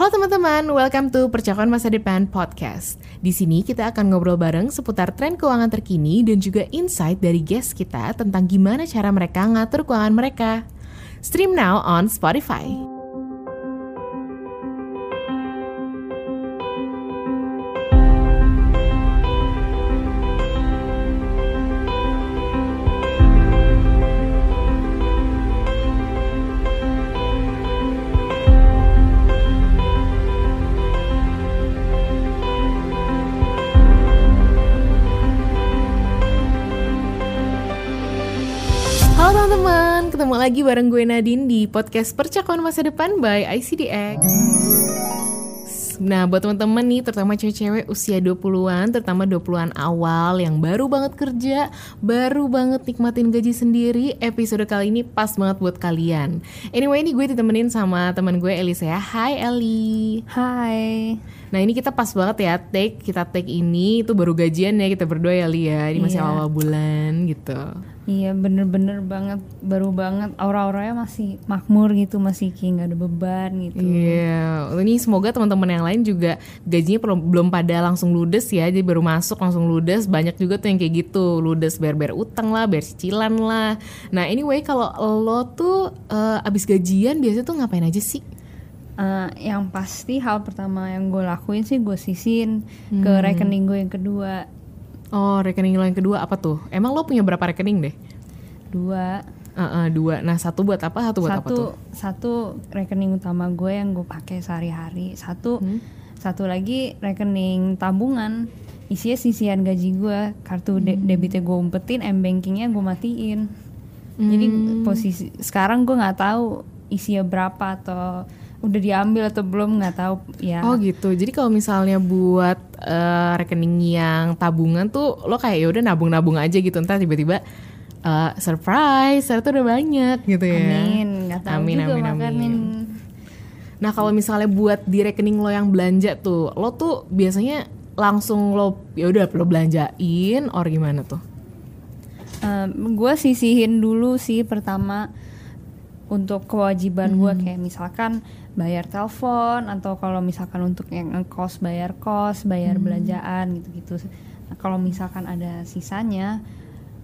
Halo teman-teman, welcome to Percakapan Masa Depan Podcast. Di sini kita akan ngobrol bareng seputar tren keuangan terkini dan juga insight dari guest kita tentang gimana cara mereka ngatur keuangan mereka. Stream now on Spotify. Lagi bareng gue Nadine di podcast Percakapan Masa Depan by ICDX. Nah, buat teman-teman nih, terutama cewek-cewek usia 20-an, terutama 20-an awal yang baru banget kerja, baru banget nikmatin gaji sendiri, episode kali ini pas banget buat kalian. Anyway, ini gue ditemenin sama teman gue Elisa ya. Hai Eli. Hai. Nah, ini kita pas banget ya take, kita take ini itu baru gajian ya kita berdua ya Li ya. Ini masih Iya. awal bulan gitu. Iya bener-bener banget baru banget aura-auranya masih makmur gitu masih kayak nggak ada beban gitu. Iya, ini semoga teman-teman yang lain juga gajinya belum belum pada langsung ludes ya, jadi baru masuk langsung ludes. Banyak juga tuh yang kayak gitu, ludes bayar-bayar utang lah, bayar cicilan lah. Nah anyway kalau lo tuh eh, abis gajian biasanya tuh ngapain aja sih? Eh, yang pasti hal pertama yang gue lakuin sih gue sisin ke Hmm. rekening gue yang kedua Oh rekening lo yang kedua apa tuh? Emang lo punya berapa rekening deh? dua Eh, eh, dua. Nah satu buat apa? Satu buat apa satu tuh? satu rekening utama gue yang gue pakai sehari-hari satu Hmm? satu lagi rekening tabungan isinya sisian gaji gue kartu de- Hmm. debitnya gue umpetin m bankingnya gue matiin jadi Hmm. posisi sekarang gue nggak tahu isinya berapa atau udah diambil atau belum nggak tahu ya Oh gitu. Jadi kalau misalnya buat eh, rekening yang tabungan tuh lo kayak ya udah nabung-nabung aja gitu. Entar tiba-tiba eh, surprise, ternyata udah banyak gitu ya. amin nggak tahu Amin, juga amin, makanya amin. Nah kalau misalnya buat di rekening lo yang belanja tuh, lo tuh biasanya langsung lo ya udah lo belanjain or gimana tuh? gue sisihin dulu sih pertama untuk kewajiban gue Hmm. kayak misalkan bayar telepon atau kalau misalkan untuk yang ngekos bayar kos bayar Hmm. belanjaan gitu-gitu. Nah, kalau misalkan ada sisanya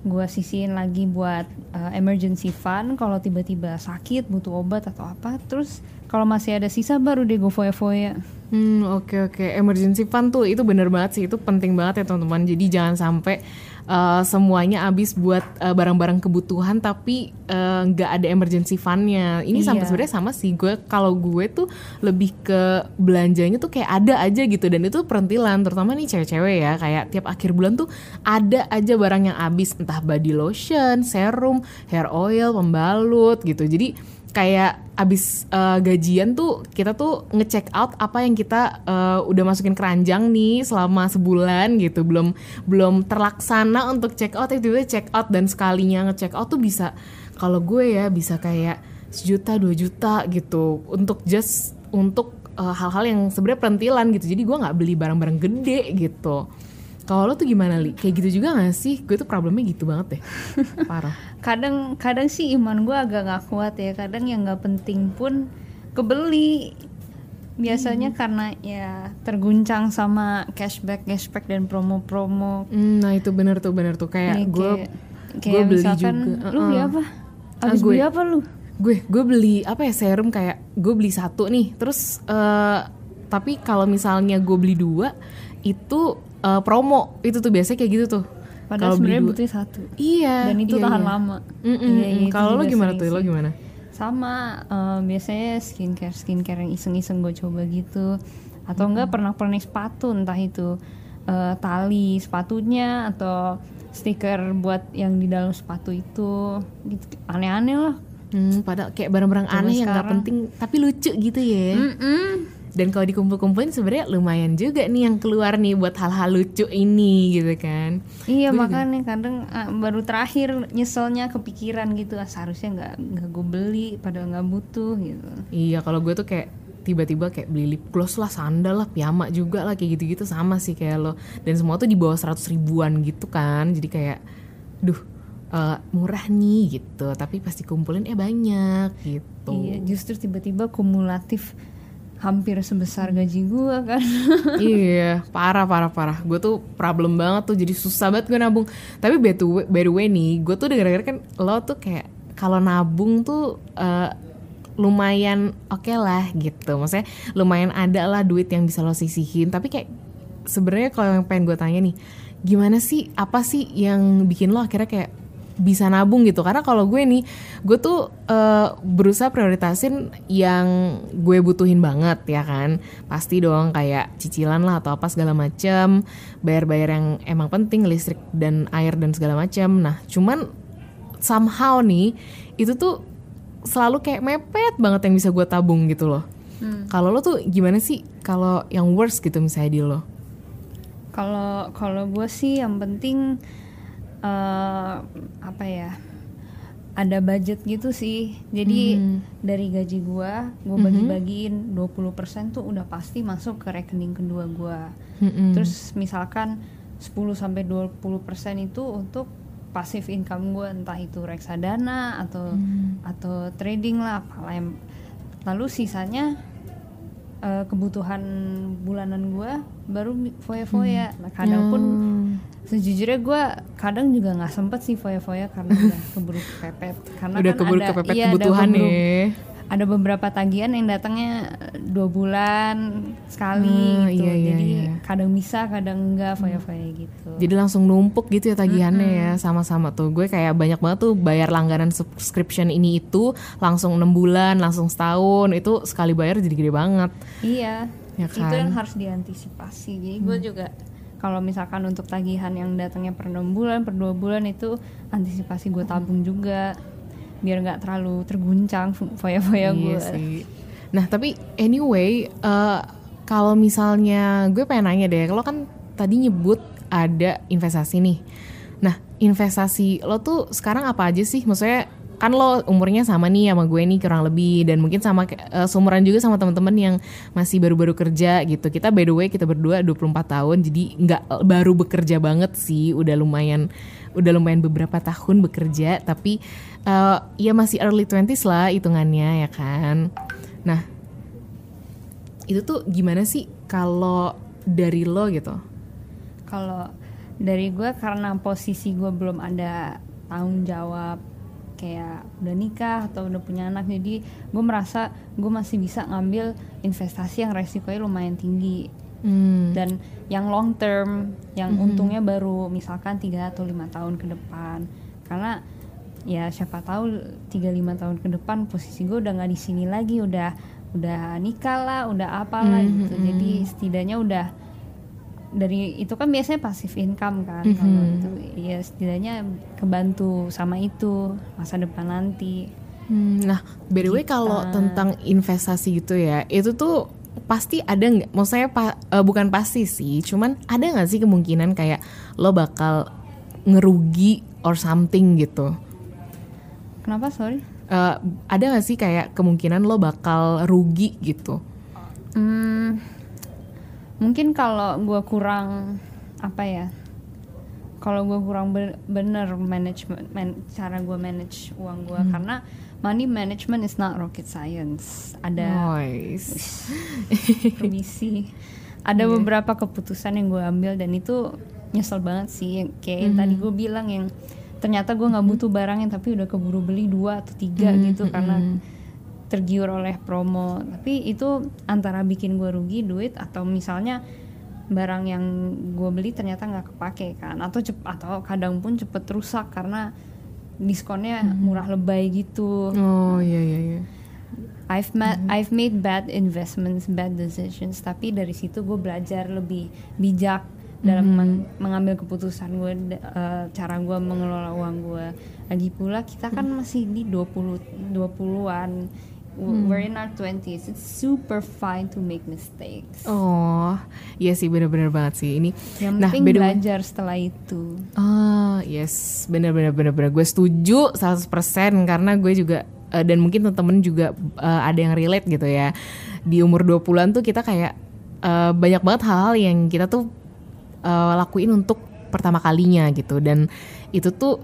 gue sisihin lagi buat uh, emergency fund kalau tiba-tiba sakit butuh obat atau apa. Terus kalau masih ada sisa baru deh gue foya-foya. Hmm oke oke. Emergency fund tuh itu bener banget sih. Itu penting banget ya teman-teman. Jadi jangan sampai uh, semuanya habis buat uh, barang-barang kebutuhan tapi uh, nggak ada emergency fundnya. Ini sampai Iya. sebenarnya sama sih. Gue kalau gue tuh lebih ke belanjanya tuh kayak ada aja gitu. Dan itu perintilan terutama nih cewek-cewek ya. Kayak tiap akhir bulan tuh ada aja barang yang habis. Entah body lotion serum hair oil pembalut gitu. Jadi kayak abis uh, gajian tuh kita tuh ngecek out apa yang kita uh, udah masukin keranjang nih selama sebulan gitu. Belum belum terlaksana untuk check out. Tiba-tiba check out dan sekalinya ngecek out tuh bisa kalau gue ya bisa kayak sejuta dua juta gitu untuk just untuk uh, hal-hal yang sebenarnya perintilan gitu. Jadi gue nggak beli barang-barang gede gitu kalau lo tuh gimana li? Kayak gitu juga gak sih? Gue tuh problemnya gitu banget deh. Parah. Kadang kadang sih iman gue agak nggak kuat ya. Kadang yang nggak penting pun kebeli. Biasanya karena ya terguncang sama cashback cashback dan promo-promo. Hmm, nah itu bener tuh bener tuh. Kayak Nih, gue gue beli misalkan juga. lu beli apa? Ah, habis gue. beli apa lu? Gue gue beli apa ya serum kayak gue beli satu nih. Terus eh tapi kalau misalnya gue beli dua itu eh, promo. Itu tuh biasanya kayak gitu tuh. Padahal sebenarnya dua- butuh satu. Iya dan itu iya, tahan iya. lama. Iya, iya, kalau lo gimana tuh? Lo gimana? Sama eh, biasanya skincare skincare yang iseng-iseng gue coba gitu. Atau enggak pernah pernik sepatu entah itu eh, tali sepatunya atau stiker buat yang di dalam sepatu itu. Gitu aneh-aneh lah. Hmm, padahal kayak barang-barang aneh yang nggak sekarang. penting tapi lucu gitu ya dan kalau dikumpul-kumpulin sebenarnya lumayan juga nih yang keluar nih buat hal-hal lucu ini gitu kan iya makanya kadang ah, baru terakhir nyeselnya kepikiran gitu ah, seharusnya nggak nggak gue beli padahal nggak butuh gitu Iya kalau gue tuh kayak tiba-tiba kayak beli lip gloss lah, sandal lah, piyama juga lah kayak gitu-gitu sama sih kayak lo. Dan semua tuh di bawah 100 ribuan gitu kan. Jadi kayak duh eh, murah nih gitu, tapi pasti kumpulin eh banyak gitu. Iya, justru tiba-tiba kumulatif hampir sebesar gaji gue kan. Iya parah parah parah. Gue tuh problem banget tuh jadi susah banget gue nabung. Tapi by the way, by the way nih gue tuh denger-denger kan lo tuh kayak kalau nabung tuh uh, lumayan oke okay lah gitu. Maksudnya lumayan ada lah duit yang bisa lo sisihin. Tapi kayak sebenarnya kalau yang pengen gue tanya nih gimana sih apa sih yang bikin lo akhirnya kayak bisa nabung gitu. Karena kalau gue nih gue tuh uh, berusaha prioritasin yang gue butuhin banget ya kan. Pasti dong kayak cicilan lah atau apa segala macem bayar-bayar yang emang penting listrik dan air dan segala macem. Nah cuman somehow nih itu tuh selalu kayak mepet banget yang bisa gue tabung gitu loh. Hmm. kalau lo tuh gimana sih? Kalau yang worst gitu misalnya di lo? Kalau kalau gue sih yang penting uh, apa ya ada budget gitu sih jadi hmm. dari gaji gue gue hmm. bagi-bagiin 20% tuh udah pasti masuk ke rekening kedua gue hmm. terus misalkan 10 sampai 20% itu untuk pasif income gue entah itu reksadana atau hmm. atau trading lah lalu sisanya uh, kebutuhan bulanan gue baru foya-foya. Hmm. Nah kadang pun hmm. sejujurnya gue kadang juga nggak sempet sih foya-foya karena udah keburu kepepet. Karena udah kan keburu ada, kepepet iya, kebutuhan ada nih. Ada beberapa tagihan yang datangnya dua bulan sekali hmm, gitu. Iya, iya, Jadi iya. kadang bisa, kadang enggak foya-foya gitu. Jadi langsung numpuk gitu ya tagihannya mm -hmm. ya sama-sama tuh. Gue kayak banyak banget tuh bayar langganan subscription ini itu langsung enam bulan, langsung setahun itu sekali bayar jadi gede banget. Iya ya kan? itu yang harus diantisipasi jadi hmm. gue juga kalau misalkan untuk tagihan yang datangnya per enam bulan per dua bulan itu antisipasi gue tabung juga biar nggak terlalu terguncang foya-foya iya gue sih. nah tapi anyway uh, kalau misalnya gue pengen nanya deh lo kan tadi nyebut ada investasi nih nah investasi lo tuh sekarang apa aja sih maksudnya kan lo umurnya sama nih sama gue nih kurang lebih dan mungkin sama uh, seumuran juga sama teman-teman yang masih baru-baru kerja gitu. Kita by the way kita berdua 24 tahun jadi nggak baru bekerja banget sih, udah lumayan udah lumayan beberapa tahun bekerja tapi uh, ya masih early 20s lah hitungannya ya kan. Nah, itu tuh gimana sih kalau dari lo gitu? Kalau dari gue karena posisi gue belum ada tanggung jawab kayak udah nikah atau udah punya anak jadi gue merasa gue masih bisa ngambil investasi yang resikonya lumayan tinggi hmm. dan yang long term yang hmm. untungnya baru misalkan tiga atau lima tahun ke depan karena ya siapa tahu tiga lima tahun ke depan posisi gue udah nggak di sini lagi udah udah nikah lah udah apalah hmm. gitu jadi setidaknya udah dari itu kan biasanya pasif income kan mm -hmm. kalau itu ya setidaknya kebantu sama itu masa depan nanti hmm, nah by the way gitu. kalau tentang investasi gitu ya itu tuh pasti ada nggak? Maksudnya pa, uh, bukan pasti sih cuman ada nggak sih kemungkinan kayak lo bakal ngerugi or something gitu? Kenapa? Sorry. Uh, ada nggak sih kayak kemungkinan lo bakal rugi gitu? Hmm mungkin kalau gue kurang apa ya kalau gue kurang bener management man, cara gue manage uang gue hmm. karena money management is not rocket science ada nice. permisi ada yeah. beberapa keputusan yang gue ambil dan itu nyesel banget sih kayak yang tadi hmm. gue bilang yang ternyata gue nggak hmm. butuh barangnya tapi udah keburu beli dua atau tiga mm -hmm. gitu karena tergiur oleh promo tapi itu antara bikin gue rugi duit atau misalnya barang yang gue beli ternyata nggak kepake kan atau cep atau kadang pun cepet rusak karena diskonnya hmm. murah lebay gitu oh iya iya iya I've made mm -hmm. I've made bad investments, bad decisions. Tapi dari situ gue belajar lebih bijak dalam mm -hmm. mengambil keputusan gue, uh, cara gue mengelola uang gue. Lagi pula kita kan masih di 20 20-an hmm. We're in our 20s it's super fine to make mistakes. Oh iya sih bener-bener banget sih. Ini yang nah, penting belajar setelah itu. Oh yes. Bener-bener bener-bener. Gue setuju 100% karena gue juga uh, dan mungkin temen-temen juga uh, ada yang relate gitu ya. Di umur 20-an tuh kita kayak uh, banyak banget hal-hal yang kita tuh uh, lakuin untuk pertama kalinya gitu. Dan itu tuh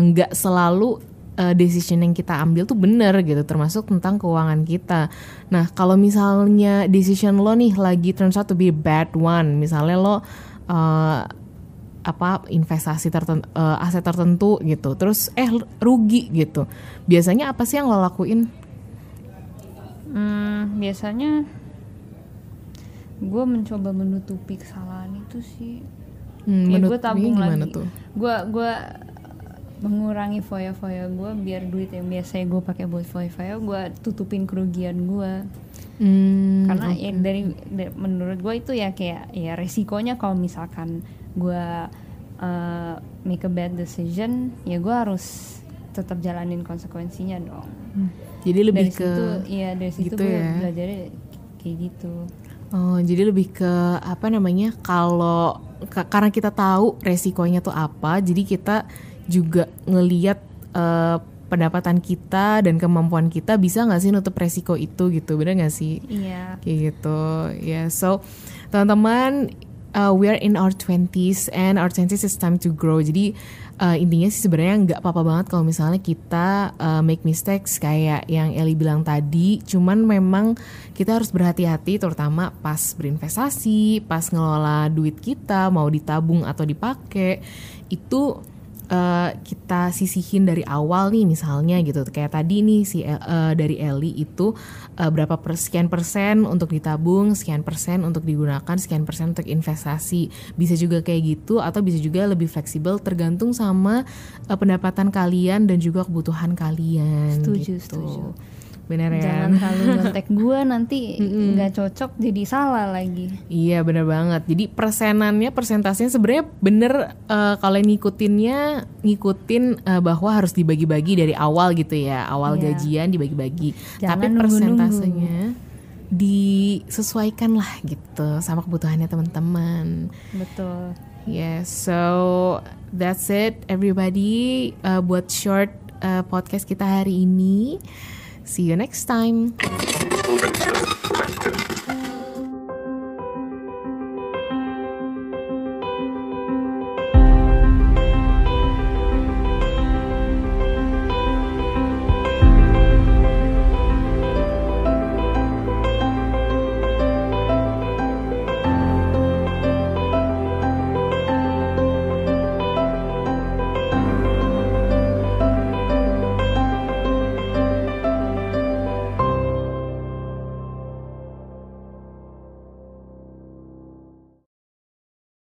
nggak uh, selalu uh, decision yang kita ambil tuh bener gitu termasuk tentang keuangan kita. Nah kalau misalnya decision lo nih lagi turns out to be a bad one misalnya lo uh, apa investasi tertentu uh, aset tertentu gitu terus eh rugi gitu biasanya apa sih yang lo lakuin? Hmm, biasanya gue mencoba menutupi kesalahan itu sih. Hmm, ya gue tabung lagi. tuh? gue gue mengurangi foya-foya gue biar duit yang biasanya gue pakai buat foya-foya gue tutupin kerugian gue Hmm, karena ya dari, dari menurut gue itu ya kayak ya resikonya kalau misalkan gue uh, make a bad decision ya gue harus tetap jalanin konsekuensinya dong jadi lebih dari ke situ ya dari situ gitu gue ya. belajarnya kayak gitu Oh, jadi lebih ke apa namanya? Kalau ka- karena kita tahu resikonya tuh apa, jadi kita juga ngeliat eh, pendapatan kita dan kemampuan kita bisa nggak sih nutup resiko itu gitu, bener nggak sih? iya Kayak gitu, ya. So, teman-teman, uh, we are in our 20s and our 20s is time to grow. Jadi uh, intinya sih sebenarnya nggak apa-apa banget kalau misalnya kita uh, make mistakes kayak yang Eli bilang tadi. Cuman memang kita harus berhati-hati terutama pas berinvestasi, pas ngelola duit kita mau ditabung atau dipakai itu uh, kita sisihin dari awal nih misalnya gitu kayak tadi nih si uh, dari Eli itu uh, berapa persekian persen untuk ditabung sekian persen untuk digunakan sekian persen untuk investasi bisa juga kayak gitu atau bisa juga lebih fleksibel tergantung sama uh, pendapatan kalian dan juga kebutuhan kalian Setuju, gitu. setuju. Bener ya jangan terlalu nyontek gue nanti nggak cocok jadi salah lagi Iya bener banget. Jadi persenannya, persentasenya sebenarnya bener eh, kalau ngikutinnya ngikutin eh, bahwa harus dibagi-bagi dari awal gitu ya. Awal Iya. gajian dibagi-bagi. Tapi persentasenya disesuaikan lah gitu sama kebutuhannya teman-teman. betul Yes, so that's it everybody uh, buat short uh, podcast kita hari ini. See you next time.